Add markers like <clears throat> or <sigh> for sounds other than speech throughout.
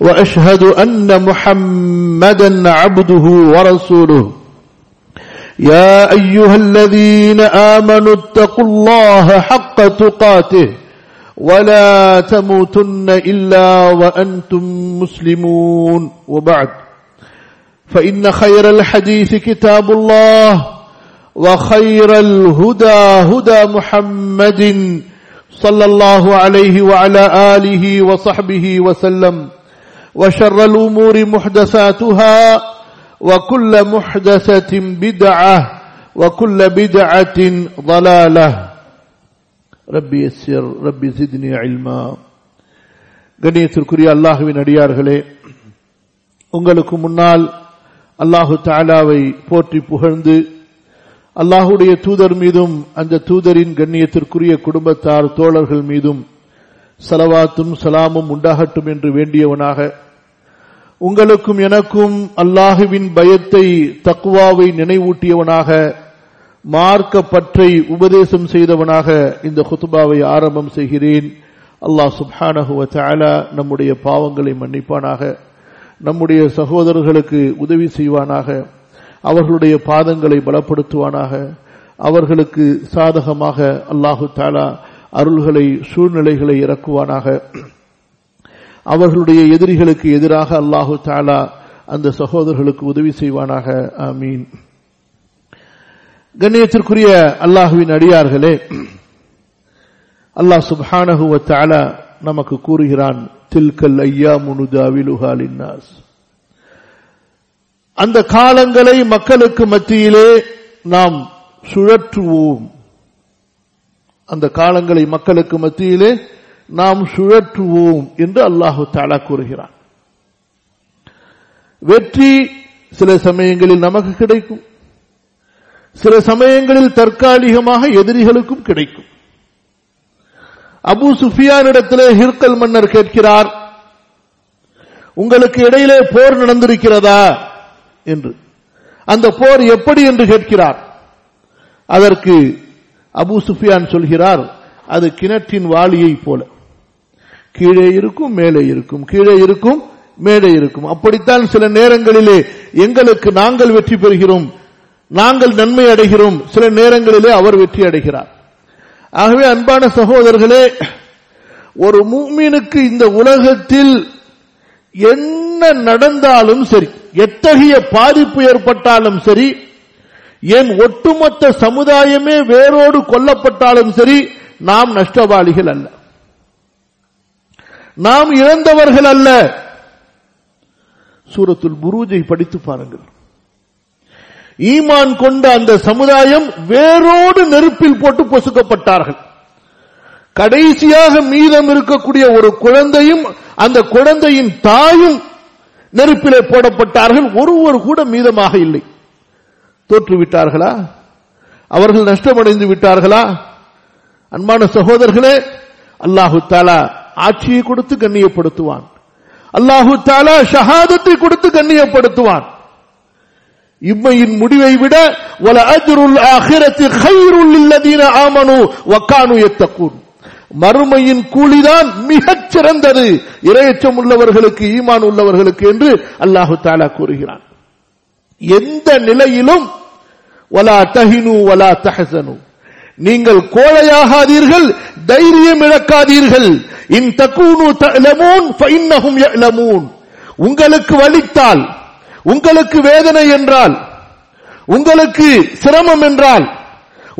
وأشهد أن محمدا عبده ورسوله. يا أيها الذين آمنوا اتقوا الله حق تقاته ولا تموتن إلا وأنتم مسلمون. وبعد فإن خير الحديث كتاب الله وخير الهدى هدى محمد صلى الله عليه وعلى آله وصحبه وسلم. وشر الأمور محدثاتها وكل محدثة بدعة وكل بدعة ضلالة ربي يسر ربي زدني علما கண்ணியத்திற்குரிய அல்லாஹுவின் அடியார்களே உங்களுக்கு முன்னால் அல்லாஹு தாலாவை போற்றி புகழ்ந்து அல்லாஹுடைய தூதர் மீதும் அந்த தூதரின் கண்ணியத்திற்குரிய குடும்பத்தார் தோழர்கள் மீதும் சலவாத்தும் சலாமும் உண்டாகட்டும் என்று வேண்டியவனாக உங்களுக்கும் எனக்கும் அல்லாஹுவின் பயத்தை தக்குவாவை நினைவூட்டியவனாக மார்க்க பற்றை உபதேசம் செய்தவனாக இந்த குத்துபாவை ஆரம்பம் செய்கிறேன். அல்லாஹ் சுப்ஹானஹுவ தாலா நம்முடைய பாவங்களை மன்னிப்பானாக நம்முடைய சகோதரர்களுக்கு உதவி செய்வானாக அவர்களுடைய பாதங்களை பலப்படுத்துவானாக அவர்களுக்கு சாதகமாக அல்லாஹு தாலா அருள்களை சூழ்நிலைகளை இறக்குவானாக. அவர்களுடைய எதிரிகளுக்கு எதிராக அல்லாஹு தாலா அந்த சகோதரர்களுக்கு உதவி செய்வானாக. ஆமீன். கண்ணியத்திற்குரிய அல்லாஹுவின் அடியார்களே அல்லாஹ் சுப்ஹானஹுவ தாலா நமக்கு கூறுகிறான் தில்கல் ஐயா முனுதாவிலுஹாலின்னாஸ் அந்த காலங்களை மக்களுக்கு மத்தியிலே நாம் சுழற்றுவோம். அந்த காலங்களை மக்களுக்கு மத்தியிலே நாம் சுழற்றுவோம் என்று அல்லாஹு தாலா கூறுகிறார் வெற்றி சில சமயங்களில் நமக்கு கிடைக்கும். சில சமயங்களில் தற்காலிகமாக எதிரிகளுக்கும் கிடைக்கும். அபு சுஃபியானிடத்திலே ஹிர்கல் மன்னர் கேட்கிறார் உங்களுக்கு இடையிலே போர் நடந்திருக்கிறதா? என்று. அந்த போர் எப்படி என்று கேட்கிறார். அதற்கு அபு சுஃபியான் சொல்கிறார் அது கிணற்றின் வாளியை போல. கீழே இருக்கும் மேலே இருக்கும். கீழே இருக்கும் மேலே இருக்கும். அப்படித்தான் சில நேரங்களிலே எங்களுக்கு நாங்கள் வெற்றி பெறுகிறோம். நாங்கள் நன்மை அடைகிறோம். சில நேரங்களிலே அவர் வெற்றி அடைகிறார். ஆகவே அன்பான சகோதரர்களே ஒரு மூமீனுக்கு இந்த உலகத்தில் என்ன நடந்தாலும் சரி எத்தகைய பாதிப்பு ஏற்பட்டாலும் சரி என் ஒட்டுமொத்த சமுதாயமே வேரோடு கொல்லப்பட்டாலும் சரி நாம் நஷ்டவாளிகள் அல்ல. நாம் இழந்தவர்கள் அல்ல. சூரத்துல் புரூஜை படித்து பாருங்கள். ஈமான் கொண்ட அந்த சமுதாயம் வேரோடு நெருப்பில் போட்டு பொசுக்கப்பட்டார்கள். கடைசியாக மீதம் இருக்கக்கூடிய ஒரு குழந்தையும் அந்த குழந்தையின் தாயும் நெருப்பிலே போடப்பட்டார்கள். ஒருவர் கூட மீதமாக இல்லை. தோற்றுவிட்டார்களா அவர்கள் நஷ்டமடைந்து விட்டார்களா? அன்பான சகோதரர்களே அல்லாஹு தாலா ஆட்சியை கொடுத்து கண்ணியப்படுத்துவான். அல்லாஹு தாலா ஷஹாதத்தை கொடுத்து கண்ணியப்படுத்துவான். இம்மையின் முடிவை விட வல அஜ்ருல் ஆஹிரத்தி ஹைருல் இல்லதீன ஆமனு வக்கானு எத்தக்கூன் மறுமையின் கூலிதான் மிகச் சிறந்தது இரையச்சம் உள்ளவர்களுக்கு ஈமான் உள்ளவர்களுக்கு என்று அல்லாஹு தாலா கூறுகிறான். எந்த நிலையிலும் வலா தஹினு வலா தஹசனு. நீங்கள் கோழையாகாதீர்கள் தைரியம் இழக்காதீர்கள். இன் தக்கூனு தலமூன் உங்களுக்கு வலித்தால் உங்களுக்கு வேதனை என்றால் உங்களுக்கு சிரமம் என்றால்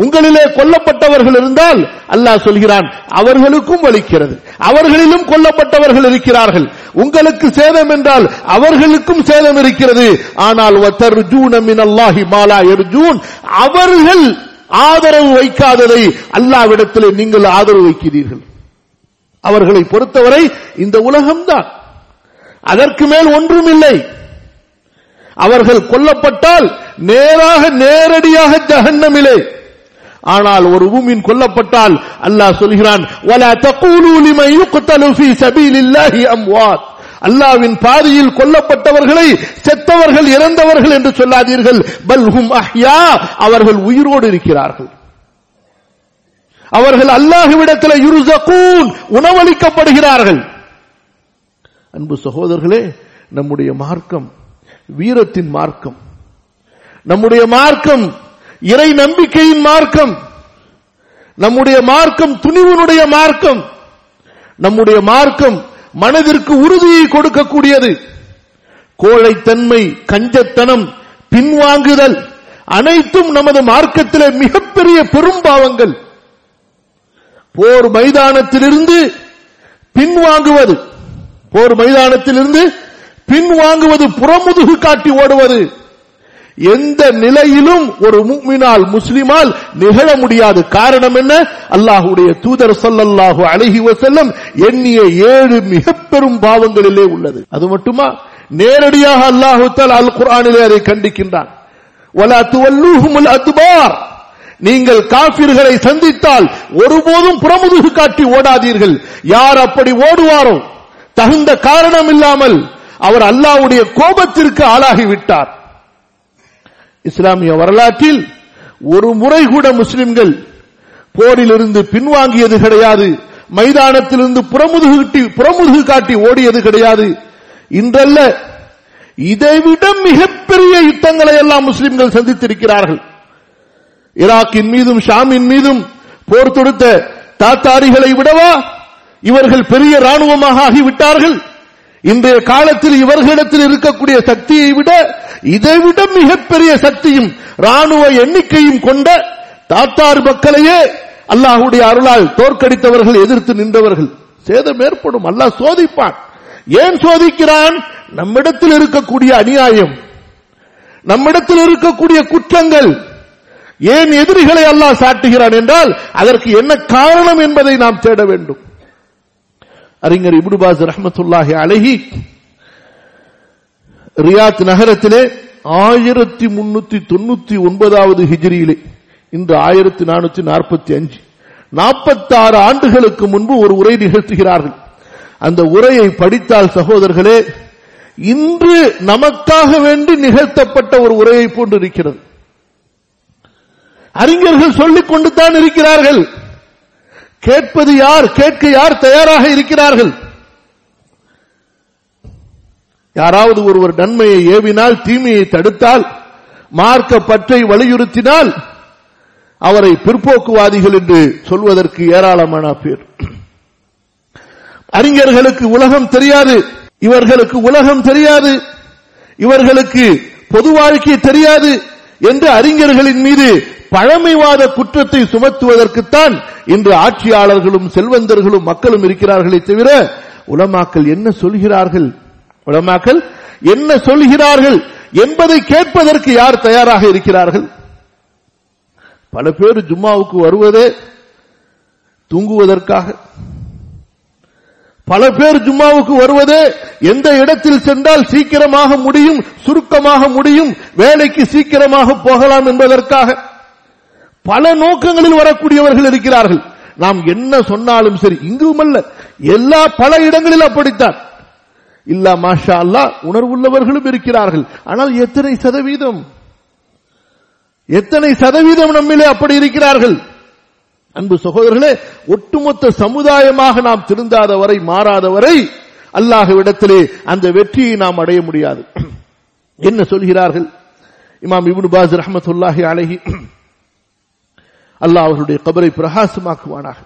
உங்களிலே கொல்லப்பட்டவர்கள் இருந்தால் அல்லாஹ் சொல்கிறான் அவர்களுக்கும் வலிக்கிறது. அவர்களிலும் கொல்லப்பட்டவர்கள் இருக்கிறார்கள். உங்களுக்கு சேதம் என்றால் அவர்களுக்கும் சேதம் இருக்கிறது. ஆனால் அவர்கள் ஆதரவு வைக்காததை அல்லாவிடத்தில் நீங்கள் ஆதரவு வைக்கிறீர்கள். அவர்களை பொறுத்தவரை இந்த உலகம்தான். அதற்கு மேல் ஒன்றும் இல்லை அவர்கள் கொல்லப்பட்டால் நேராக நேரடியாக ஜஹன்னமிலே. ஆனால் ஒரு உமின் கொல்லப்பட்டால் அல்லாஹ் சொல்கிறான் அல்லாவின் பாதையில் கொல்லப்பட்டவர்களை செத்தவர்கள் இறந்தவர்கள் என்று சொல்லாதீர்கள். பல்ஹும் அஹ்யா அவர்கள் உயிரோடு இருக்கிறார்கள். அவர்கள் அல்லாஹுவிடத்தில் யுருசகூன் உணவளிக்கப்படுகிறார்கள். அன்பு சகோதரர்களே நம்முடைய மார்க்கம் வீரத்தின் மார்க்கம். நம்முடைய மார்க்கம் இறை நம்பிக்கையின் மார்க்கம். நம்முடைய மார்க்கம் துணிவுனுடைய மார்க்கம். நம்முடைய மார்க்கம் மனதிற்கு உறுதியை கொடுக்கக்கூடியது. கோழைத்தன்மை கஞ்சத்தனம் பின்வாங்குதல் அனைத்தும் நமது மார்க்கத்திலே மிகப்பெரிய பெரும்பாவங்கள். போர் மைதானத்திலிருந்து பின்வாங்குவது. போர் மைதானத்திலிருந்து பின்வாங்குவது புறமுதுகு காட்டி ஓடுவது. எந்த நிலையிலும் ஒரு முக்மினால் முஸ்லிமால் நிகழ முடியாது. காரணம் என்ன? அல்லாஹுடைய தூதர் சல்லல்லாஹு அழகி வசல்லம் எண்ணிய ஏழு மிக பெரும் பாவங்களிலே உள்ளது. அது மட்டுமா? நேரடியாக அல்லாஹு அல் குரானிலே அதை கண்டிக்கின்றான். வலா நீங்கள் காபிர்களை சந்தித்தால் ஒருபோதும் புறமுதுகு காட்டி ஓடாதீர்கள். யார் அப்படி ஓடுவாரோ? தகுந்த காரணம் இல்லாமல் அவர் அல்லாவுடைய கோபத்திற்கு ஆளாகிவிட்டார். இஸ்லாமிய வரலாற்றில் ஒரு முறை கூட முஸ்லிம்கள் போரிலிருந்து பின்வாங்கியது கிடையாது. மைதானத்திலிருந்து புறமுதுகு புறமுதுகு காட்டி ஓடியது கிடையாது. இன்றல்ல இதைவிட மிகப்பெரிய யுத்தங்களை எல்லாம் முஸ்லிம்கள் சந்தித்திருக்கிறார்கள். ஈராக்கின் மீதும் ஷாமின் மீதும் போர் தொடுத்த தாத்தாரிகளை விடவா இவர்கள் பெரிய ராணுவமாக ஆகிவிட்டார்கள். இன்றைய காலத்தில் இவர்களிடத்தில் இருக்கக்கூடிய சக்தியை விட இதைவிட மிகப்பெரிய சக்தியும் ராணுவ எண்ணிக்கையும் கொண்ட தாத்தார் மக்களையே அல்லாஹுடைய அருளால் தோற்கடித்தவர்கள் எதிர்த்து நின்றவர்கள். சேதம் ஏற்படும். அல்லாஹ் சோதிப்பான். ஏன் சோதிக்கிறான்? நம்மிடத்தில் இருக்கக்கூடிய அநியாயம் நம்மிடத்தில் இருக்கக்கூடிய குற்றங்கள் ஏன் எதிரிகளை அல்லாஹ் சாட்டுகிறான் என்றால் அதற்கு என்ன காரணம் என்பதை நாம் தேட வேண்டும். அறிஞர் இபுடுபாஸ் ரஹமத்துல்லாஹி அழகி ரியாத் நகரத்திலே ஆயிரத்தி முன்னூத்தி தொண்ணூத்தி ஒன்பதாவது ஹிஜிரியிலே. இன்று ஆயிரத்தி நானூத்தி நாற்பத்தி அஞ்சு. நாற்பத்தி ஆறு ஆண்டுகளுக்கு முன்பு ஒரு உரை நிகழ்த்துகிறார்கள். அந்த உரையை படித்தால் சகோதரர்களே இன்று நமக்காக வேண்டி நிகழ்த்தப்பட்ட ஒரு உரையை போன்று இருக்கிறது அறிஞர்கள் சொல்லிக் கொண்டு தான் இருக்கிறார்கள். கேட்பது யார்? கேட்க யார் தயாராக இருக்கிறார்கள்? யாராவது ஒருவர் நன்மையை ஏவினால் தீமையை தடுத்தால் மார்க்க பற்றை வலியுறுத்தினால் அவரை பிற்போக்குவாதிகள் என்று சொல்வதற்கு ஏராளமான பேர். அறிஞர்களுக்கு உலகம் தெரியாது இவர்களுக்கு உலகம் தெரியாது இவர்களுக்கு பொது வாழ்க்கை தெரியாது என்று அறிஞர்களின் மீது பழமைவாத குற்றத்தை சுமத்துவதற்குத்தான் இன்று ஆட்சியாளர்களும் செல்வந்தர்களும் மக்களும் இருக்கிறார்களே தவிர உலமாக்கள் என்ன சொல்கிறார்கள்? உலமாக்கள் என்ன சொல்கிறார்கள் என்பதை கேட்பதற்கு யார் தயாராக இருக்கிறார்கள்? பல பேர் ஜும்மாவுக்கு வருவதே தூங்குவதற்காக. பல பேர் ஜும்மாவுக்கு வருவதே எந்த இடத்தில் சென்றால் சீக்கிரமாக முடியும் சுருக்கமாக முடியும் வேலைக்கு சீக்கிரமாக போகலாம் என்பதற்காக. பல நோக்கங்களில் வரக்கூடியவர்கள் இருக்கிறார்கள். நாம் என்ன சொன்னாலும் சரி இங்கும் அல்ல எல்லா பல இடங்களில் அப்படித்தான். இல்லா மாஷா அல்லா உணர்வுள்ளவர்களும் இருக்கிறார்கள். ஆனால் எத்தனை சதவீதம்? எத்தனை சதவீதம் நம்மிலே அப்படி இருக்கிறார்கள்? அன்பு சகோதரர்களே ஒட்டுமொத்த சமுதாயமாக நாம் திருந்தாத வரை மாறாத வரை அல்லாஹ்விடத்திலே அந்த வெற்றியை நாம் அடைய முடியாது. <clears throat> என்ன சொல்கிறார்கள்? இமாம் இபுன் பாஸ் ரஹமத்துல்லாஹி அழகி <clears throat> அல்லாஹ் அவர்களுடைய கபரை பிரகாசமாக்குவானாக.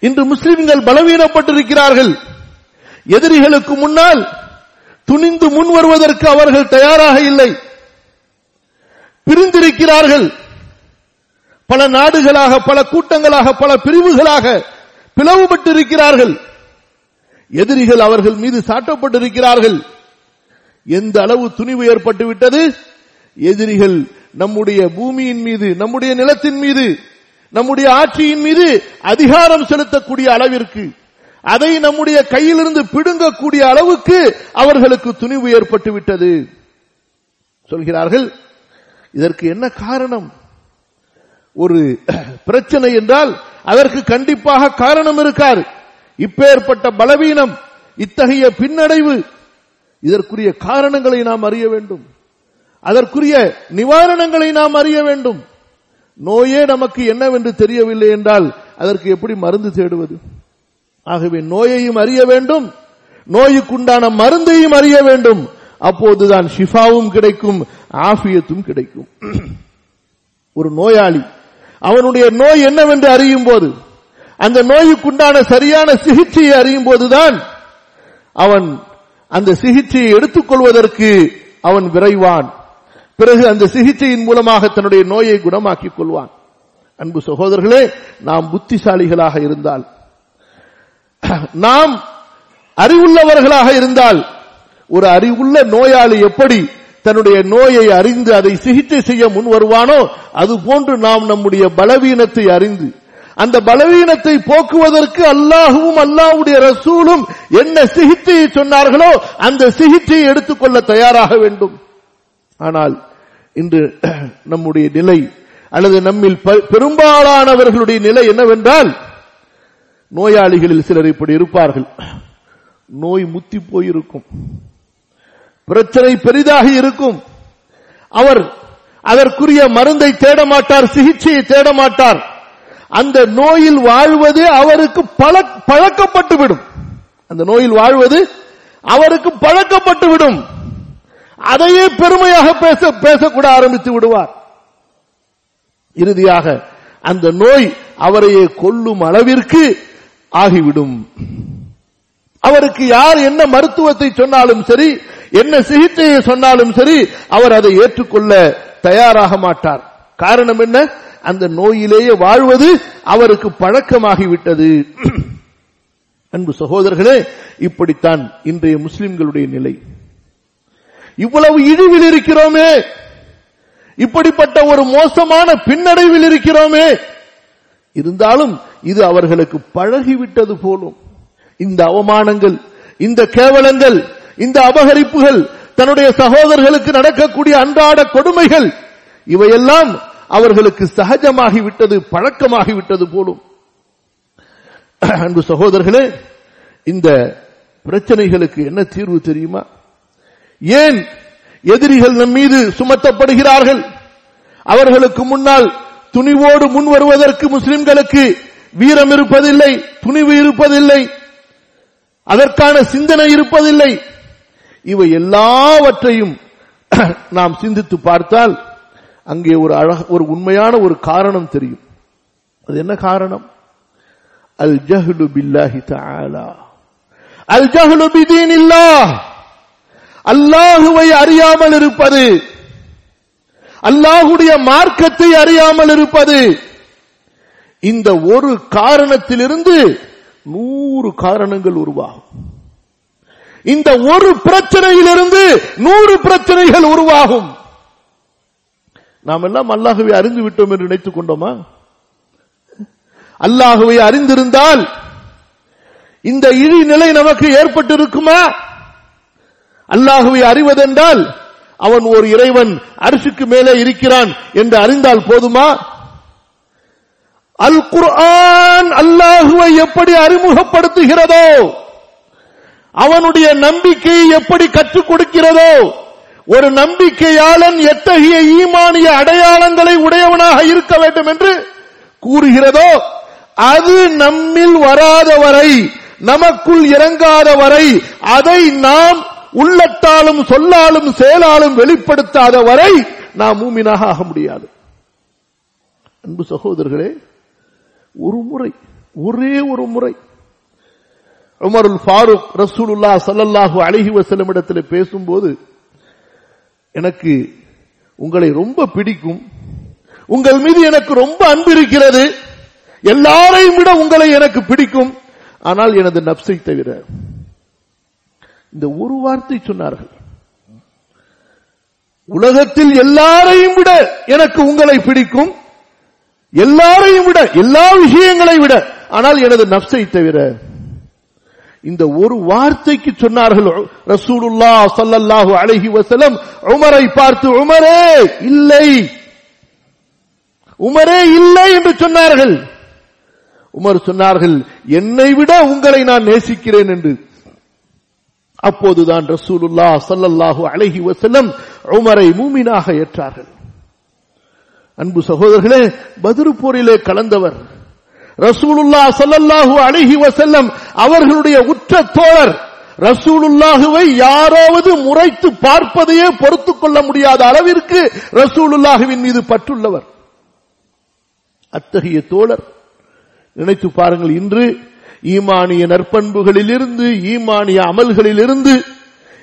இன்று முஸ்லிம்கள் பலவீனப்பட்டிருக்கிறார்கள். எதிரிகளுக்கு முன்னால் துணிந்து முன் வருவதற்கு அவர்கள் தயாராக இல்லை. பிரிந்திருக்கிறார்கள். பல நாடுகளாக பல கூட்டங்களாக பல பிரிவுகளாக பிளவுபட்டிருக்கிறார்கள். எதிரிகள் அவர்கள் மீது சாட்டப்பட்டிருக்கிறார்கள். எந்த அளவு துணிவு ஏற்பட்டு விட்டது எதிரிகள் நம்முடைய பூமியின் மீது நம்முடைய நிலத்தின் மீது நம்முடைய ஆட்சியின் மீது அதிகாரம் செலுத்தக்கூடிய அளவிற்கு அதை நம்முடைய கையிலிருந்து பிடுங்கக்கூடிய அளவுக்கு அவர்களுக்கு துணிவு ஏற்பட்டு விட்டது. சொல்கிறார்கள் இதற்கு என்ன காரணம்? ஒரு <clears throat> பிரச்சனை என்றால் அதற்கு கண்டிப்பாக காரணம் இருக்காது. இப்பேற்பட்ட பலவீனம் இத்தகைய பின்னடைவு இதற்குரிய காரணங்களை நாம் அறிய வேண்டும். அதற்குரிய நிவாரணங்களை நாம் அறிய வேண்டும். நோயே நமக்கு என்னவென்று தெரியவில்லை என்றால் அதற்கு எப்படி மருந்து தேடுவது? ஆகவே நோயையும் அறிய வேண்டும். நோய்க்குண்டான மருந்தையும் அறிய வேண்டும். அப்போதுதான் ஷிஃபாவும் கிடைக்கும் ஆஃபியத்தும் கிடைக்கும். ஒரு நோயாளி அவனுடைய நோய் என்னவென்று அறியும் போது அந்த நோய்க்குண்டான சரியான சிகிச்சையை அறியும் போதுதான் அவன் அந்த சிகிச்சையை எடுத்துக்கொள்வதற்கு அவன் விரைவான். பிறகு அந்த சிகிச்சையின் மூலமாக தன்னுடைய நோயை குணமாக்கிக் கொள்வான். அன்பு சகோதரர்களே நாம் புத்திசாலிகளாக இருந்தால் <clears throat> நாம் அறிவுள்ளவர்களாக இருந்தால் ஒரு அறிவுள்ள நோயாளி எப்படி தன்னுடைய நோயை அறிந்து அதை சிகிச்சை செய்ய முன் வருவானோ அது போன்று நாம் நம்முடைய பலவீனத்தை அறிந்து அந்த பலவீனத்தை போக்குவதற்கு அல்லாஹுவும் அல்லாஹ்வுடைய ரசூலும் என்ன சிகிச்சையை சொன்னார்களோ அந்த சிகிச்சையை எடுத்துக்கொள்ள தயாராக வேண்டும். ஆனால் இன்று <clears throat> நம்முடைய நிலை அல்லது நம்மில் பெரும்பாலானவர்களுடைய நிலை என்னவென்றால் நோயாளிகளில் சிலர் இப்படி இருப்பார்கள். நோய் முத்தி போயிருக்கும். பிரச்சனை பெரிதாக இருக்கும். அவர் அதற்குரிய மருந்தை தேடமாட்டார் சிகிச்சையை தேடமாட்டார். அந்த நோயில் வாழ்வது அவருக்கு பழ- பழக்கப்பட்டுவிடும். அந்த நோயில் வாழ்வது அவருக்கு பழக்கப்பட்டுவிடும். அதையே பெருமையாக பேச பேசக்கூட ஆரம்பித்து விடுவார். இறுதியாக அந்த நோய் அவரையே கொல்லும் அளவிற்கு ஆகிவிடும். அவருக்கு யார் என்ன மருத்துவத்தை சொன்னாலும் சரி என்ன சிகிச்சையை சொன்னாலும் சரி அவர் அதை ஏற்றுக்கொள்ள தயாராக மாட்டார். காரணம் என்ன? அந்த நோயிலேயே வாழ்வது அவருக்கு பழக்கமாகிவிட்டது. <clears throat> அன்பு சகோதரர்களே இப்படித்தான் இன்றைய முஸ்லிம்களுடைய நிலை. இவ்வளவு இழிவில் இருக்கிறோமே இப்படிப்பட்ட ஒரு மோசமான பின்னடைவில் இருக்கிறோமே இருந்தாலும் இது அவர்களுக்கு பழகிவிட்டது போலும். இந்த அவமானங்கள் இந்த கேவலங்கள் இந்த அபகரிப்புகள் தன்னுடைய சகோதரர்களுக்கு நடக்கக்கூடிய அன்றாட கொடுமைகள் இவையெல்லாம் அவர்களுக்கு சகஜமாகிவிட்டது பழக்கமாகிவிட்டது போலும். அன்பு சகோதரர்களே இந்த பிரச்சனைகளுக்கு என்ன தீர்வு தெரியுமா? ஏன் எதிரிகள் நம் மீது சுமத்தப்படுகிறார்கள்? அவர்களுக்கு முன்னால் துணிவோடு முன் வருவதற்கு முஸ்லிம்களுக்கு வீரம் இருப்பதில்லை துணிவு இருப்பதில்லை அதற்கான சிந்தனை இருப்பதில்லை. இவை எல்லாவற்றையும் <clears throat> நாம் சிந்தித்து பார்த்தால் அங்கே ஒரு அழக ஒரு உண்மையான ஒரு காரணம் தெரியும். அது என்ன காரணம்? அல் ஜஹ்லு பில்லாஹி தஆலா. அல் ஜஹ்லு பிதீனில்லாஹ். அல்லாஹுவை அறியாமல் இருப்பது. அல்லாஹுடைய மார்க்கத்தை அறியாமல் இருப்பது. இந்த ஒரு காரணத்திலிருந்து நூறு காரணங்கள் உருவாகும். இந்த ஒரு பிரச்சனையிலிருந்து நூறு பிரச்சனைகள் உருவாகும். நாம் எல்லாம் அல்லாஹுவை அறிந்து விட்டோம் என்று நினைத்துக் கொண்டோமா? அல்லாஹுவை அறிந்திருந்தால் இந்த இழி நிலை நமக்கு ஏற்பட்டிருக்குமா? அல்லாஹுவை அறிவதென்றால் அவன் ஒரு இறைவன் அரிசிக்கு மேலே இருக்கிறான் என்று அறிந்தால் போதுமா? அல் குர்ஆன் அல்லாஹுவை எப்படி அறிமுகப்படுத்துகிறதோ அவனுடைய நம்பிக்கையை எப்படி கற்றுக் கொடுக்கிறதோ ஒரு நம்பிக்கையாளன் எத்தகைய ஈமானிய அடையாளங்களை உடையவனாக இருக்க வேண்டும் என்று கூறுகிறதோ அது நம்மில் வராத வரை நமக்குள் இறங்காத வரை அதை நாம் உள்ளத்தாலும் சொல்லாலும் செயலாலும் வெளிப்படுத்தாத வரை நாம் மூமினாக ஆக முடியாது. அன்பு சகோதரர்களே ஒரு முறை ஒரே ஒரு முறை உமருல் ஃபாரூக் ரசூலுல்லா சல்லல்லாஹு அழகி வசலம் இடத்துல பேசும்போது எனக்கு உங்களை ரொம்ப பிடிக்கும் உங்கள் மீது எனக்கு ரொம்ப அன்பு இருக்கிறது எல்லாரையும் விட உங்களை எனக்கு பிடிக்கும் ஆனால் எனது நப்சை தவிர இந்த ஒரு வார்த்தை சொன்னார்கள். உலகத்தில் எல்லாரையும் விட எனக்கு உங்களை பிடிக்கும். எல்லாரையும் விட எல்லா விஷயங்களை விட. ஆனால் எனது நப்சை தவிர இந்த ஒரு வார்த்தைக்கு சொன்னார்கள் ரசூலுல்லா ஸல்லல்லாஹு அழகி வசலம் உமரை பார்த்து உமரே இல்லை. உமரே இல்லை என்று சொன்னார்கள். உமர் சொன்னார்கள் என்னை விட உங்களை நான் நேசிக்கிறேன் என்று. அப்போதுதான் ரசூலுல்லா சல்லல்லாஹு அழகி வசல்லம் உமரை மூமினாக ஏற்றார்கள். அன்பு சகோதரர்களே பத்ரு போரிலே கலந்தவர் ரசூலுல்லா சல்லல்லாஹு அழகி வசல்லம் அவர்களுடைய உற்ற தோழர் ரசூலுல்லாஹுவை யாராவது முறைத்து பார்ப்பதையே பொறுத்து கொள்ள முடியாத அளவிற்கு ரசூலுல்லாஹுவின் மீது பற்றுள்ளவர். அத்தகைய தோழர் நினைத்து பாருங்கள் இன்று ஈமானிய நற்பண்புகளிலிருந்து ஈமானிய அமல்களிலிருந்து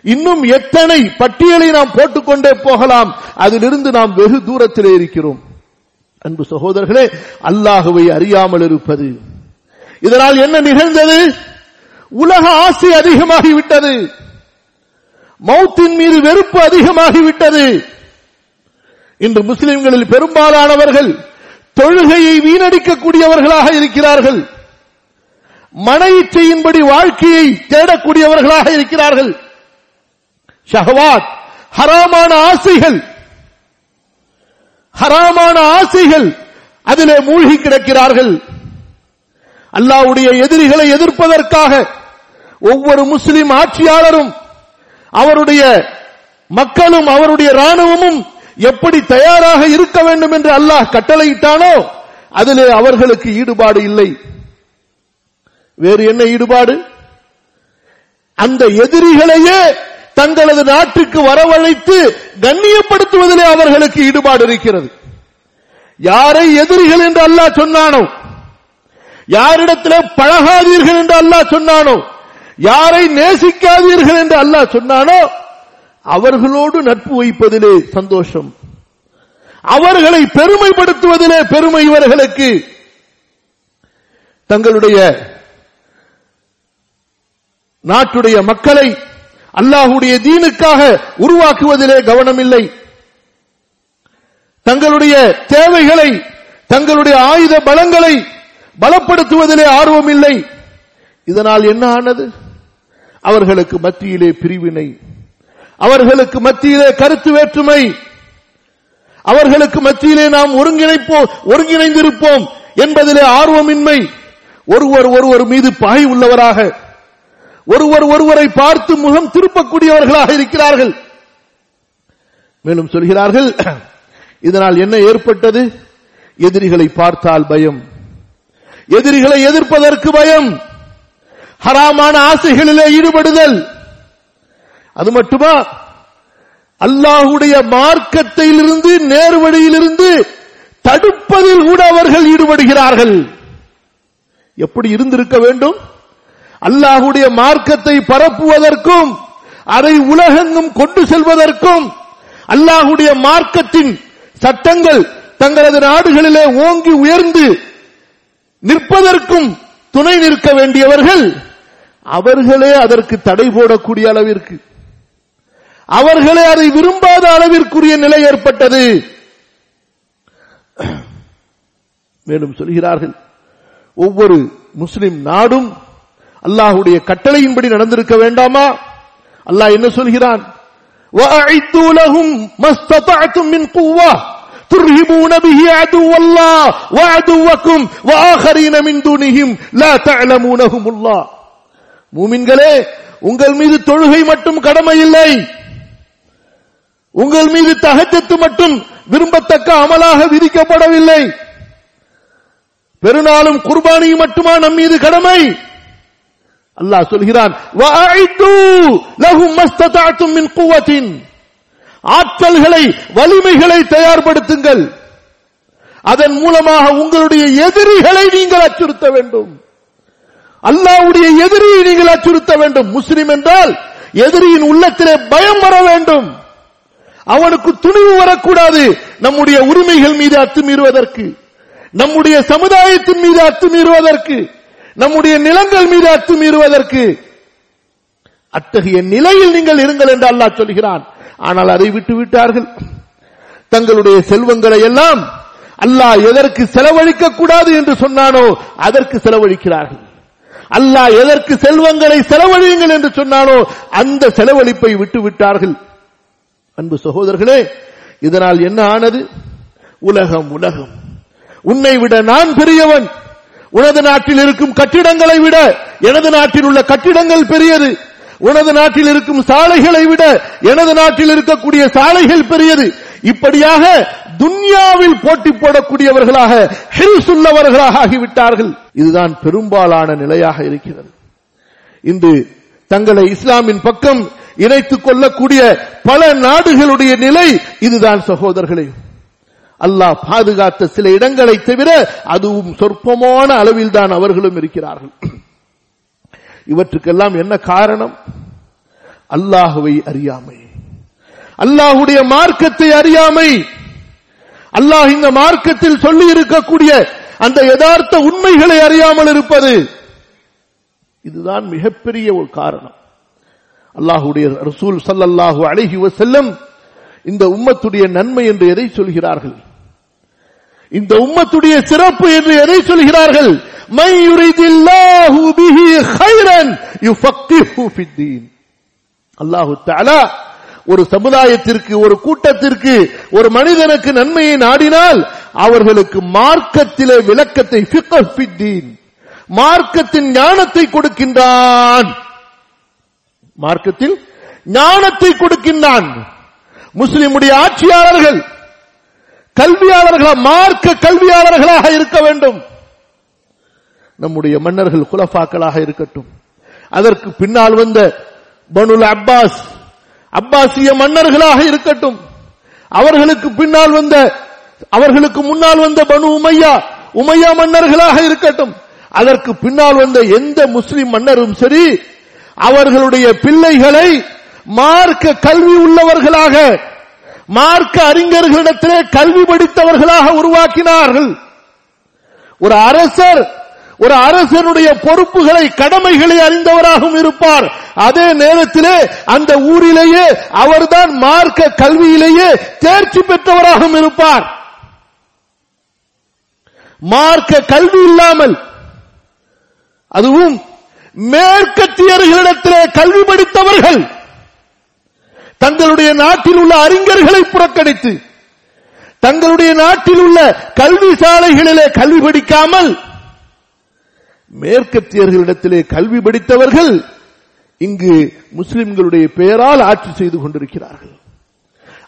இன்னும் எத்தனை பட்டியலை நாம் போட்டுக்கொண்டே போகலாம் அதிலிருந்து நாம் வெகு தூரத்திலே இருக்கிறோம். அன்பு சகோதரர்களே அல்லாஹுவை அறியாமல் இருப்பது. இதனால் என்ன நிகழ்ந்தது? உலக ஆசை அதிகமாகிவிட்டது. மௌத்தின் மீது வெறுப்பு அதிகமாகிவிட்டது. இன்று முஸ்லிம்களில் பெரும்பாலானவர்கள் தொழுகையை வீணடிக்கக்கூடியவர்களாக இருக்கிறார்கள். மன இச்சையின்படி வாழ்க்கையை தேடக்கூடியவர்களாக இருக்கிறார்கள். ஷஹவாத் ஹராமான ஆசைகள். ஹராமான ஆசைகள் அதிலே மூழ்கி கிடக்கிறார்கள். அல்லாவுடைய எதிரிகளை எதிர்ப்பதற்காக ஒவ்வொரு முஸ்லிம் ஆட்சியாளரும் அவருடைய மக்களும் அவருடைய ராணுவமும் எப்படி தயாராக இருக்க வேண்டும் என்று அல்லாஹ் கட்டளையிட்டானோ அதிலே அவர்களுக்கு ஈடுபாடு இல்லை. வேறு என்ன ஈடுபாடு? அந்த எதிரிகளையே தங்களது நாட்டுக்கு வரவழைத்து கண்ணியப்படுத்துவதிலே அவர்களுக்கு ஈடுபாடு இருக்கிறது. யாரை எதிரிகள் என்று அல்லாஹ் சொன்னானோ யாரிடத்திலே பழகாதீர்கள் என்று அல்லாஹ் சொன்னானோ யாரை நேசிக்காதீர்கள் என்று அல்லாஹ் சொன்னானோ அவர்களோடு நட்பு வைப்பதிலே சந்தோஷம். அவர்களை பெருமைப்படுத்துவதிலே பெருமை இவர்களுக்கு. தங்களுடைய நாட்டுடைய மக்களை அல்லாஹுடைய தீனுக்காக உருவாக்குவதிலே கவனமில்லை. தங்களுடைய தேவைகளை தங்களுடைய ஆயுத பலங்களை பலப்படுத்துவதிலே ஆர்வம் இல்லை இதனால் என்ன ஆனது? அவர்களுக்கு மத்தியிலே பிரிவினை அவர்களுக்கு மத்தியிலே கருத்து வேற்றுமை அவர்களுக்கு மத்தியிலே நாம் ஒருங்கிணைப்போம் ஒருங்கிணைந்திருப்போம் என்பதிலே ஆர்வமின்மை. ஒருவர் ஒருவர் மீது பாய் உள்ளவராக ஒருவர் ஒருவரை பார்த்து முகம் திருப்பக்கூடியவர்களாக இருக்கிறார்கள். மேலும் சொல்கிறார்கள் இதனால் என்ன ஏற்பட்டது? எதிரிகளை பார்த்தால் பயம். எதிரிகளை எதிர்ப்பதற்கு பயம். ஹராமான ஆசைகளிலே ஈடுபடுதல். அது மட்டுமா? அல்லாஹுடைய மார்க்கத்திலிருந்து நேர்வழியிலிருந்து தடுப்பதில் கூட அவர்கள் ஈடுபடுகிறார்கள். எப்படி இருந்திருக்க வேண்டும்? அல்லாஹுடைய மார்க்கத்தை பரப்புவதற்கும் அதை உலகெங்கும் கொண்டு செல்வதற்கும் அல்லாஹுடைய மார்க்கத்தின் சட்டங்கள் தங்களது நாடுகளிலே ஓங்கி உயர்ந்து நிற்பதற்கும் துணை நிற்க வேண்டியவர்கள் அவர்களே அதற்கு தடை போடக்கூடிய அளவிற்கு. அவர்களே அதை விரும்பாத அளவிற்குரிய நிலை ஏற்பட்டது. மேலும் சொல்கிறார்கள் ஒவ்வொரு முஸ்லிம் நாடும் அல்லாஹுடைய கட்டளையின்படி நடந்திருக்க வேண்டாமா அல்லாஹ் என்ன சொல்கிறான் وَأَعِدُّوا لَهُمْ مَا اسْتَطَعْتُم مِّن قُوَّةٍ تُرْهِبُونَ بِهِ عَدُوَّ اللَّهِ وَعَدُوَّكُمْ وَآخَرِينَ مِن دُونِهِمْ لَا تَعْلَمُونَهُمُ اللَّهُ மூமின்களே உங்கள் மீது தொழுகை மட்டும் கடமை இல்லை உங்கள் மீது தகஜத்து மட்டும் விரும்பத்தக்க அமலாக விதிக்கப்படவில்லை பெருநாளும் குர்பானி மட்டுமா நம் மீது கடமை அல்லாஹ் சொல்கிறான் ஆற்றல்களை வலிமைகளை தயார்படுத்துங்கள். அதன் மூலமாக உங்களுடைய எதிரிகளை நீங்கள் அச்சுறுத்த வேண்டும். அல்லாவுடைய எதிரியை நீங்கள் அச்சுறுத்த வேண்டும். முஸ்லிம் என்றால் எதிரியின் உள்ளத்திலே பயம் வர வேண்டும். அவனுக்கு துணிவு வரக்கூடாது. நம்முடைய உரிமைகள் மீது அத்துமீறுவதற்கு நம்முடைய சமுதாயத்தின் மீது அத்துமீறுவதற்கு. நம்முடைய நிலங்கள் மீது அத்துமீறுவதற்கு அத்தகைய நிலையில் நீங்கள் இருங்கள் என்று அல்லாஹ் சொல்கிறான். ஆனால் அதை விட்டு விட்டார்கள். தங்களுடைய செல்வங்களை எல்லாம் அல்லாஹ் எதற்கு செலவழிக்க கூடாது என்று சொன்னானோ அதற்கு செலவழிக்கிறார்கள். அல்லாஹ் எதற்கு செல்வங்களை செலவழியுங்கள் என்று சொன்னானோ அந்த செலவழிப்பை விட்டு விட்டார்கள். அன்பு சகோதரர்களே இதனால் என்ன ஆனது? உலகம் உலகம். உன்னை விட நான் பெரியவன். உனது நாட்டில் இருக்கும் கட்டிடங்களை விட எனது நாட்டில் உள்ள கட்டிடங்கள் பெரியது. உனது நாட்டில் இருக்கும் சாலைகளை விட எனது நாட்டில் இருக்கக்கூடிய சாலைகள் பெரியது. இப்படியாக துன்யாவில் போட்டி போடக்கூடியவர்களாக ஹில்சுள்ளவர்களாக ஆகிவிட்டார்கள். இதுதான் பெரும்பாலான நிலையாக இருக்கிறது. இன்று தங்களை இஸ்லாமின் பக்கம் இணைத்துக் கொள்ளக்கூடிய பல நாடுகளுடைய நிலை இதுதான் சகோதரர்களே. அல்லாஹ் பாதுகாத்த சில இடங்களை தவிர அதுவும் சொற்பமான அளவில் தான் அவர்களும் இருக்கிறார்கள். <clears throat> இவற்றுக்கெல்லாம் என்ன காரணம்? அல்லாஹுவை அறியாமை. அல்லாஹுடைய மார்க்கத்தை அறியாமை. அல்லாஹ் இந்த மார்க்கத்தில் சொல்லி இருக்கக்கூடிய அந்த யதார்த்த உண்மைகளை அறியாமல் இருப்பது. இதுதான் மிகப்பெரிய ஒரு காரணம். அல்லாஹுடைய ரசூல் சல்லல்லாஹு அழகி செல்லும் இந்த உம்மத்துடைய நன்மை என்று எதை சொல்கிறார்கள்? இந்த உம்மத்துடைய சிறப்பு என்று எதை சொல்கிறார்கள்? அல்லாஹு தாலா ஒரு சமுதாயத்திற்கு ஒரு கூட்டத்திற்கு ஒரு மனிதனுக்கு நன்மையை நாடினால் அவர்களுக்கு மார்க்கத்திலே விளக்கத்தை மார்க்கத்தின் ஞானத்தை கொடுக்கின்றான். மார்க்கத்தில் ஞானத்தை கொடுக்கின்றான். முஸ்லிமுடைய ஆட்சியாளர்கள் கல்வியாளர்களா மார்க்க கல்வியாளர்களாக இருக்க வேண்டும். நம்முடைய மன்னர்கள் குலஃபாக்களாக இருக்கட்டும். அதற்கு பின்னால் வந்த பனுல் அப்பாஸ் அப்பாசிய மன்னர்களாக இருக்கட்டும். அவர்களுக்கு பின்னால் வந்த அவர்களுக்கு முன்னால் வந்த பனு உமையா உமையா மன்னர்களாக இருக்கட்டும். அதற்கு பின்னால் வந்த எந்த முஸ்லிம் மன்னரும் சரி அவர்களுடைய பிள்ளைகளை மார்க்க கல்வி உள்ளவர்களாக மார்க்க அறிஞர்களிடத்திலே கல்வி படித்தவர்களாக உருவாக்கினார்கள். ஒரு அரசர் ஒரு அரசனுடைய பொறுப்புகளை கடமைகளை அறிந்தவராகவும் இருப்பார். அதே நேரத்திலே அந்த ஊரிலேயே அவர்தான் மார்க்க கல்வியிலேயே தேர்ச்சி பெற்றவராகவும் இருப்பார். மார்க்க கல்வி இல்லாமல் அதுவும் மேற்கத்தியர்களிடத்திலே கல்வி படித்தவர்கள் தங்களுடைய நாட்டில் உள்ள அறிஞர்களை புறக்கணித்து தங்களுடைய நாட்டில் உள்ள கல்வி சாலைகளிலே கல்வி படிக்காமல் மேற்கத்தியர்களிடத்திலே கல்வி படித்தவர்கள் இங்கு முஸ்லிம்களுடைய பெயரால் ஆட்சி செய்து கொண்டிருக்கிறார்கள்.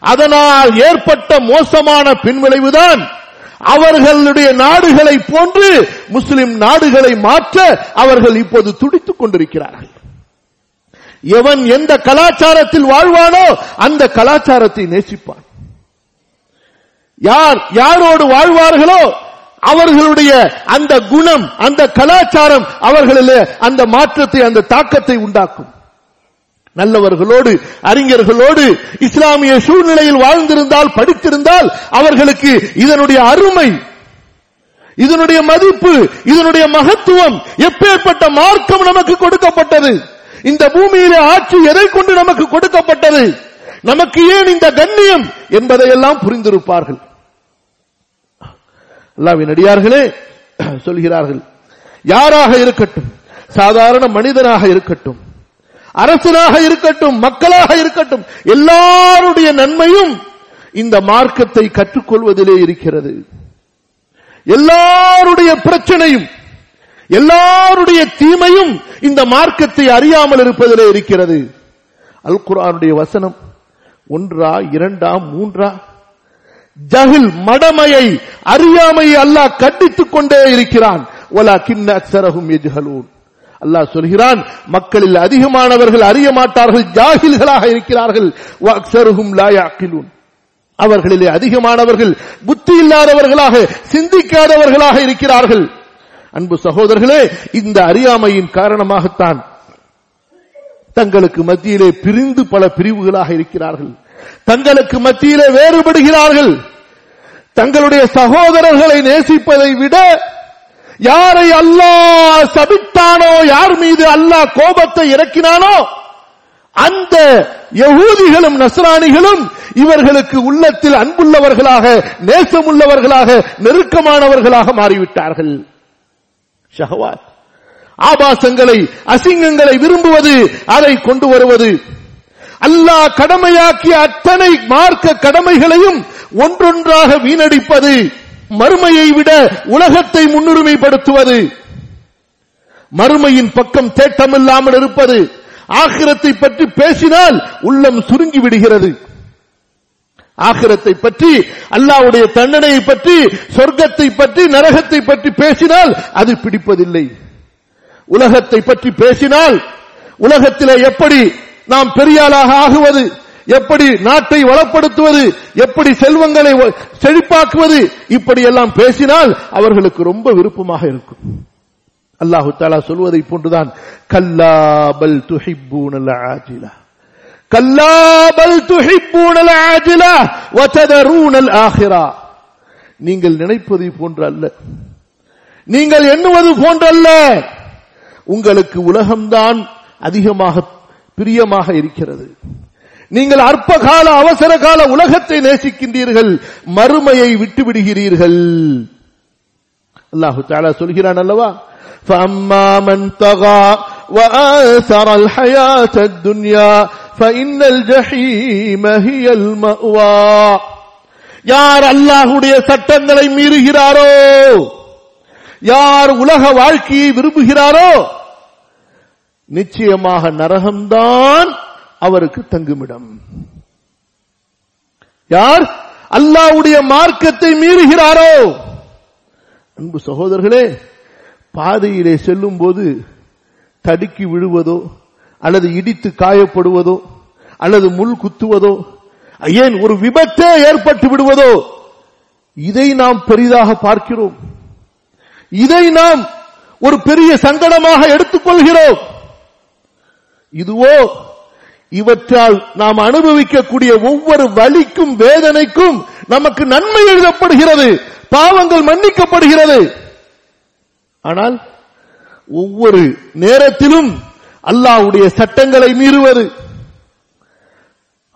அதனால் ஏற்பட்ட மோசமான பின்விளைவுதான் அவர்களுடைய நாடுகளை போன்று முஸ்லிம் நாடுகளை மாற்ற அவர்கள் இப்போது துடித்துக் கொண்டிருக்கிறார்கள். எவன் எந்த கலாச்சாரத்தில் வாழ்வானோ அந்த கலாச்சாரத்தை நேசிப்பான். யார் யாரோடு வாழ்வார்களோ அவர்களுடைய அந்த குணம் அந்த கலாச்சாரம் அவர்களிலே அந்த மாற்றத்தை அந்த தாக்கத்தை உண்டாக்கும். நல்லவர்களோடு அறிஞர்களோடு இஸ்லாமிய சூழ்நிலையில் வாழ்ந்திருந்தால் படித்திருந்தால் அவர்களுக்கு இதனுடைய அருமை இதனுடைய மதிப்பு இதனுடைய மகத்துவம் எப்பேற்பட்ட மார்க்கம் நமக்கு கொடுக்கப்பட்டது. இந்த பூமியிலே ஆட்சி எதை கொண்டு நமக்கு கொடுக்கப்பட்டது? நமக்கு ஏன் இந்த கண்ணியம்? என்பதையெல்லாம் புரிந்திருப்பார்கள். அல்லாவின் அடியார்களே சொல்கிறார்கள் யாராக இருக்கட்டும் சாதாரண மனிதனாக இருக்கட்டும் அரசனாக இருக்கட்டும் மக்களாக இருக்கட்டும் எல்லாருடைய நன்மையும் இந்த மார்க்கத்தை கற்றுக்கொள்வதிலே இருக்கிறது. எல்லாருடைய பிரச்சனையும் எல்லாருடைய தீமையும் இந்த மார்க்கத்தை அறியாமல் இருப்பதிலே இருக்கிறது. அல் குரானுடைய வசனம் ஒன்றா இரண்டா மூன்றா? ஜஹில் மடமையை அறியாமையை அல்லாஹ் கண்டித்துக் கொண்டே இருக்கிறான். ஒலா கிண்ண அக்சரகும் எஜ்ஹலூன் அல்லாஹ் சொல்கிறான் மக்களில் அதிகமானவர்கள் அறிய மாட்டார்கள் ஜாகில்களாக இருக்கிறார்கள். அக்சருகும் லாயாக்கிலூன் அவர்களிலே அதிகமானவர்கள் புத்தி இல்லாதவர்களாக சிந்திக்காதவர்களாக இருக்கிறார்கள். அன்பு சகோதரர்களே இந்த அறியாமையின் காரணமாகத்தான் தங்களுக்கு மத்தியிலே பிரிந்து பல பிரிவுகளாக இருக்கிறார்கள். தங்களுக்கு மத்தியிலே வேறுபடுகிறார்கள். தங்களுடைய சகோதரர்களை நேசிப்பதை விட யாரை அல்லாஹ் சபித்தானோ யார் மீது அல்லாஹ் கோபத்தை இறக்கினானோ அந்த யகூதிகளும் நஸ்ரானிகளும் இவர்களுக்கு உள்ளத்தில் அன்புள்ளவர்களாக நேசமுள்ளவர்களாக நெருக்கமானவர்களாக மாறிவிட்டார்கள். ஷஹவாத். ஆபாசங்களை அசிங்கங்களை விரும்புவது அதை கொண்டு வருவது. அல்லாஹ் கடமையாக்கிய அத்தனை மார்க்க கடமைகளையும் ஒன்றொன்றாக வீணடிப்பது மறுமையை விட உலகத்தை முன்னுரிமைப்படுத்துவது. மறுமையின் பக்கம் தேட்டமில்லாமல் இருப்பது ஆகிரத்தை பற்றி பேசினால் உள்ளம் சுருங்கி விடுகிறது. ஆகிரத்தை பற்றி அல்லாவுடைய தண்டனையை பற்றி சொர்க்கத்தை பற்றி நரகத்தை பற்றி பேசினால் அது பிடிப்பதில்லை. உலகத்தை பற்றி பேசினால் உலகத்தில் எப்படி நாம் பெரியாளாக ஆகுவது எப்படி நாட்டை வளப்படுத்துவது எப்படி செல்வங்களை செழிப்பாக்குவது இப்படி எல்லாம் பேசினால் அவர்களுக்கு ரொம்ப விருப்பமாக இருக்கும். அல்லாஹு தாலா சொல்வதை போன்றுதான் கல்லாபல் துஹிப்பூனல் ஆஜிலா. கல்லாபல் துஹிப்பூனல் ஆஜிலா வததரூனல் ஆஹிரா நீங்கள் நினைப்பது போன்று அல்ல நீங்கள் எண்ணுவது போன்றல்ல உங்களுக்கு உலகம்தான் அதிகமாக பிரியமாக இருக்கிறது நீங்கள் அற்ப கால அவசர கால உலகத்தை நேசிக்கின்றீர்கள் மறுமையை விட்டு விடுகிறீர்கள் அல்லாஹு தாலா சொல்கிறான் அல்லவா فأما من طغى وآثر الحياة الدنيا فإن الجحيم هي المأوى யார் அல்லாஹுடைய சட்டங்களை மீறுகிறாரோ யார் உலக வாழ்க்கையை விரும்புகிறாரோ நிச்சயமாக நரகம்தான் அவருக்கு தங்குமிடம் யார் அல்லாவுடைய மார்க்கத்தை மீறுகிறாரோ அன்பு சகோதரர்களே பாதையிலே செல்லும் போது தடுக்கி விழுவதோ அல்லது இடித்து காயப்படுவதோ அல்லது முள் குத்துவதோ ஏன் ஒரு விபத்தே ஏற்பட்டு விடுவதோ இதை நாம் பெரிதாக பார்க்கிறோம். இதை நாம் ஒரு பெரிய சங்கடமாக எடுத்துக்கொள்கிறோம். இதுவோ இவற்றால் நாம் அனுபவிக்கக்கூடிய ஒவ்வொரு வலிக்கும் வேதனைக்கும் நமக்கு நன்மை எழுதப்படுகிறது பாவங்கள் மன்னிக்கப்படுகிறது. ஆனால் ஒவ்வொரு நேரத்திலும் அல்லாஹ்வுடைய சட்டங்களை மீறுவது.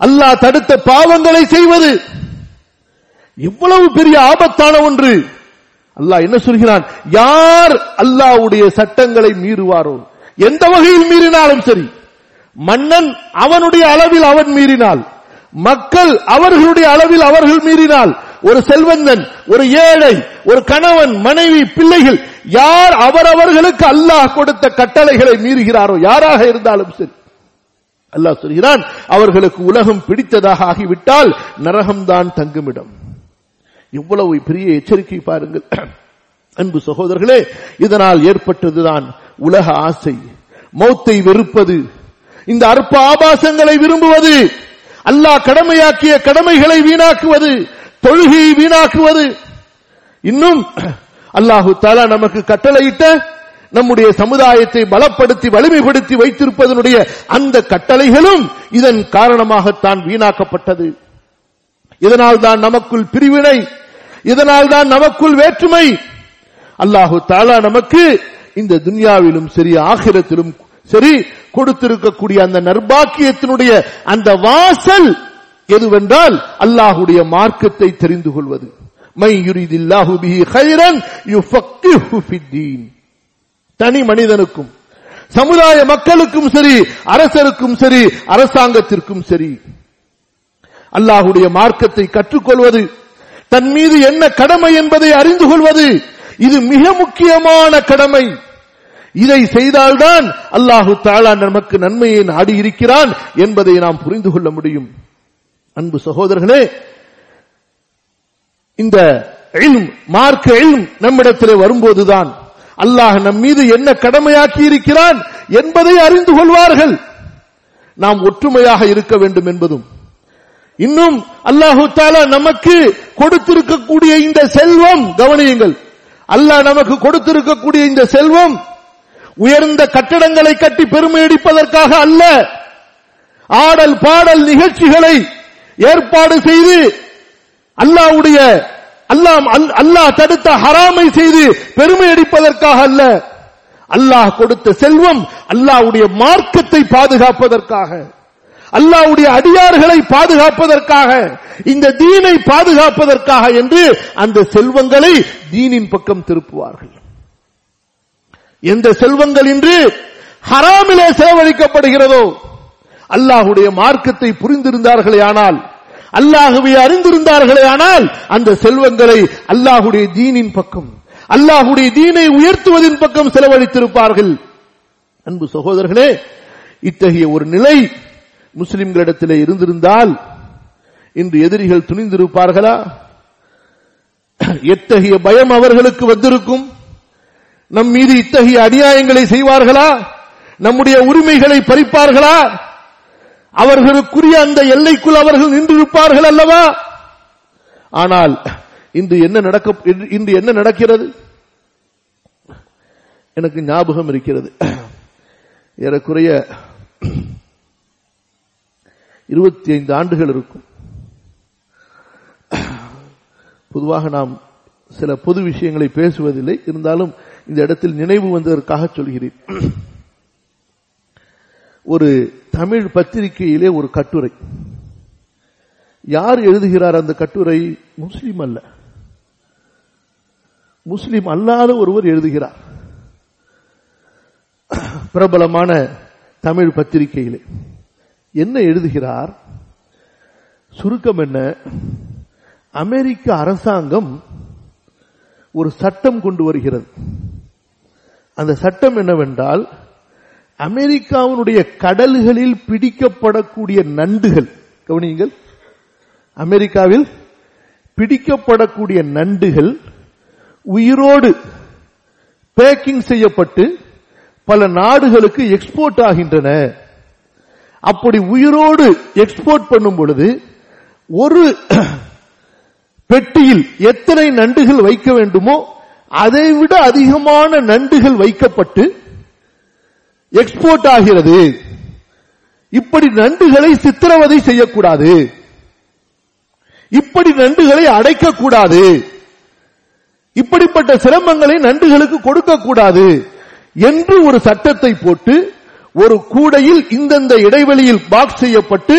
அல்லாஹ் தடுத்த பாவங்களை செய்வது. எவ்வளவு பெரிய ஆபத்தான ஒன்று. அல்லாஹ் என்ன சொல்கிறான்? யார் அல்லாஹ்வுடைய சட்டங்களை மீறுவாரோ எந்த வகையில் மீறினாலும் சரி மன்னன் அவனுடைய அளவில் அவன் மீறினால் மக்கள் அவர்களுடைய அளவில் அவர்கள் மீறினால் ஒரு செல்வந்தன் ஒரு ஏழை ஒரு கணவன் மனைவி பிள்ளைகள் யார் அவரவர்களுக்கு அல்லாஹ் கொடுத்த கட்டளைகளை மீறுகிறாரோ யாராக இருந்தாலும் சரி. அல்லாஹ் சொல்கிறான் அவர்களுக்கு உலகம் பிடித்ததாக ஆகிவிட்டால் நரகம்தான் தங்குமிடம். எவ்வளவு பெரிய எச்சரிக்கை பாருங்கள். அன்பு சகோதரர்களே இதனால் ஏற்பட்டதுதான் உலக ஆசை. மௌத்தை வெறுப்பது இந்த அற்ப ஆபாசங்களை விரும்புவது அல்லாஹ் கடமையாக்கிய கடமைகளை வீணாக்குவது தொழுகையை வீணாக்குவது. இன்னும் அல்லாஹு தாலா நமக்கு கட்டளையிட்ட நம்முடைய சமுதாயத்தை பலப்படுத்தி வலிமைப்படுத்தி வைத்திருப்பதனுடைய அந்த கட்டளைகளும் இதன் காரணமாகத்தான் வீணாக்கப்பட்டது. இதனால் தான் நமக்குள் பிரிவினை இதனால் தான் நமக்குள் வேற்றுமை. அல்லாஹு தாலா நமக்கு இந்த துன்யாவிலும் சரி ஆகிரத்திலும் சரி கொடுத்திருக்கக்கூடிய அந்த நர்பாக்கியத்தினுடைய அந்த வாசல் எதுவென்றால் அல்லாஹுடைய மார்க்கத்தை தெரிந்து கொள்வது. மை தனி மனிதனுக்கும் சமுதாய மக்களுக்கும் சரி அரசருக்கும் சரி அரசாங்கத்திற்கும் சரி அல்லாஹுடைய மார்க்கத்தை கற்றுக்கொள்வது தன் மீது என்ன கடமை என்பதை அறிந்து கொள்வது இது மிக முக்கியமான கடமை. இதை செய்தால்தான் அல்லாஹு தாலா நமக்கு நன்மையை நாடி இருக்கிறான் என்பதை நாம் புரிந்து கொள்ள முடியும். அன்பு சகோதரர்களே இந்த மார்க்க e நம்மிடத்திலே வரும்போதுதான் அல்லாஹ் நம் மீது என்ன கடமையாக்கி இருக்கிறான் என்பதை அறிந்து கொள்வார்கள். நாம் ஒற்றுமையாக இருக்க வேண்டும் என்பதும். இன்னும் அல்லாஹு தாலா நமக்கு கொடுத்திருக்கக்கூடிய இந்த செல்வம் கவனியுங்கள். அல்லாஹ் நமக்கு கொடுத்திருக்கக்கூடிய இந்த செல்வம் உயர்ந்த கட்டடங்களை கட்டி பெருமையடிப்பதற்காக அல்ல. ஆடல் பாடல் நிகழ்ச்சிகளை ஏற்பாடு செய்து அல்லாஹ்வுடைய அல்லாஹ் அல்லாஹ் தடுத்த ஹராமை செய்து பெருமை அடிப்பதற்காக அல்ல. அல்லாஹ் கொடுத்த செல்வம் அல்லாஹ்வுடைய மார்க்கத்தை பாதுகாப்பதற்காக. அல்லாஹ்வுடைய அடியார்களை பாதுகாப்பதற்காக இந்த தீனை பாதுகாப்பதற்காக என்று அந்த செல்வங்களை தீனின் பக்கம் திருப்புவார்கள். எந்த செல்வங்கள் இன்று ஹராமிலே செலவழிக்கப்படுகிறதோ அல்லாஹுடைய மார்க்கத்தை புரிந்திருந்தார்களே ஆனால் அல்லாஹுவை அறிந்திருந்தார்களே ஆனால் அந்த செல்வங்களை அல்லாஹுடைய தீனின் பக்கம் அல்லாஹுடைய தீனை உயர்த்துவதின் பக்கம் செலவழித்திருப்பார்கள். அன்பு சகோதரர்களே இத்தகைய ஒரு நிலை முஸ்லிம்களிடத்திலே இருந்திருந்தால் இன்று எதிரிகள் துணிந்திருப்பார்களா? எத்தகைய பயம் அவர்களுக்கு வந்திருக்கும்? நம் மீது இத்தகைய அநியாயங்களை செய்வார்களா? நம்முடைய உரிமைகளை பறிப்பார்களா? அவர்களுக்குரிய அந்த எல்லைக்குள் அவர்கள் நின்றிருப்பார்கள் அல்லவா? ஆனால் இன்று என்ன நடக்க இன்று என்ன நடக்கிறது? எனக்கு ஞாபகம் இருக்கிறது. ஏறக்குறைய இருபத்தி ஐந்து ஆண்டுகள் இருக்கும். பொதுவாக நாம் சில பொது விஷயங்களை பேசுவதில்லை. இருந்தாலும் இந்த இடத்தில் நினைவு வந்ததற்காக சொல்கிறேன். ஒரு தமிழ் பத்திரிகையிலே ஒரு கட்டுரை. யார் எழுதுகிறார் அந்த கட்டுரை? முஸ்லிம் அல்ல. முஸ்லிம் அல்லாத ஒருவர் எழுதுகிறார். பிரபலமான தமிழ் பத்திரிகையிலே. என்ன எழுதுகிறார்? சுருக்கம் என்ன? அமெரிக்க அரசாங்கம் ஒரு சட்டம் கொண்டு வருகிறது. அந்த சட்டம் என்னவென்றால் அமெரிக்காவினுடைய கடல்களில் பிடிக்கப்படக்கூடிய நண்டுகள் கவனியுங்கள் அமெரிக்காவில் பிடிக்கப்படக்கூடிய நண்டுகள் உயிரோடு பேக்கிங் செய்யப்பட்டு பல நாடுகளுக்கு எக்ஸ்போர்ட் ஆகின்றன. அப்படி உயிரோடு எக்ஸ்போர்ட் பண்ணும் பொழுது ஒரு பெட்டியில் எத்தனை நண்டுகள் வைக்க வேண்டுமோ அதை விட அதிகமான நண்டுகள் வைக்கப்பட்டு எக்ஸ்போர்ட் ஆகிறது. இப்படி நண்டுகளை சித்திரவதை செய்யக்கூடாது. இப்படி நண்டுகளை அடைக்கக்கூடாது. இப்படிப்பட்ட சிரமங்களை நண்டுகளுக்கு கொடுக்கக்கூடாது என்று ஒரு சட்டத்தை போட்டு ஒரு கூடையில் இந்தந்த இடைவெளியில் பாக்ஸ் செய்யப்பட்டு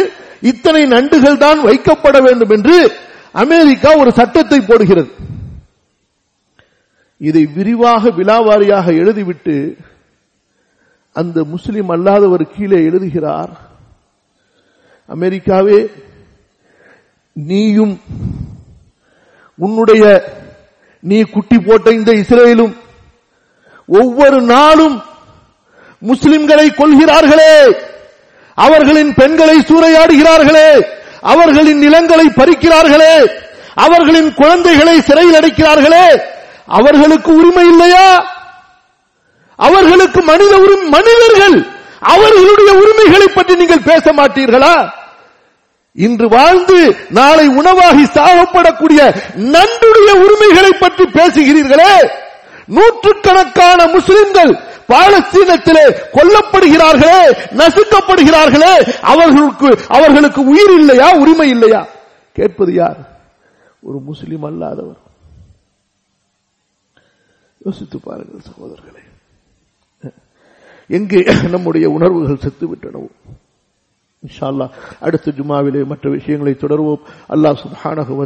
இத்தனை நண்டுகள் தான் வைக்கப்பட வேண்டும் என்று அமெரிக்கா ஒரு சட்டத்தை போடுகிறது. இதை விரிவாக விலாவாரியாக எழுதிவிட்டு அந்த முஸ்லிம் அல்லாதவர் கீழே எழுதுகிறார் அமெரிக்காவே நீயும் உன்னுடைய நீ குட்டி போட்ட இந்த இஸ்ரேலும் ஒவ்வொரு நாளும் முஸ்லிம்களை கொள்கிறார்களே அவர்களின் பெண்களை சூறையாடுகிறார்களே அவர்களின் நிலங்களை பறிக்கிறார்களே அவர்களின் குழந்தைகளை சிறையில் அடைக்கிறார்களே அவர்களுக்கு உரிமை இல்லையா? அவர்களுக்கு மனித உரிமை மனிதர்கள் அவர்களுடைய உரிமைகளை பற்றி நீங்கள் பேச மாட்டீர்களா? இன்று வாழ்ந்து நாளை உணவாகி சாகப்படக்கூடிய நன்றுடைய உரிமைகளை பற்றி பேசுகிறீர்களே? நூற்றுக்கணக்கான முஸ்லிம்கள் பாலஸ்தீனத்திலே கொல்லப்படுகிறார்களே நசுக்கப்படுகிறார்களே அவர்களுக்கு அவர்களுக்கு உயிர் இல்லையா உரிமை இல்லையா? கேட்பது யார்? ஒரு முஸ்லிம் அல்லாதவர். யோசித்து பாருங்கள் சகோதரர்களே. எங்கே <laughs> நம்முடைய உணர்வுகள் செத்துவிட்டனவோ இன்ஷா அல்லாஹ் அடுத்த ஜுமாவிலே மற்ற விஷயங்களை தொடர்வோம். அல்லாஹ் சுப்ஹானஹு வ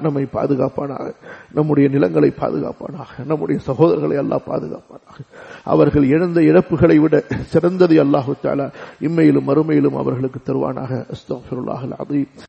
நம்மை பாதுகாப்பானாக நம்முடைய நிலங்களை பாதுகாப்பானாக நம்முடைய சகோதரர்களை அல்லாஹ் பாதுகாப்பானாக. அவர்கள் இழந்த இழப்புகளை விட சிறந்ததை அல்லாஹு தஆலா இம்மையிலும் மறுமையிலும் அவர்களுக்கு தருவானாக. அஸ்தம் அதீம்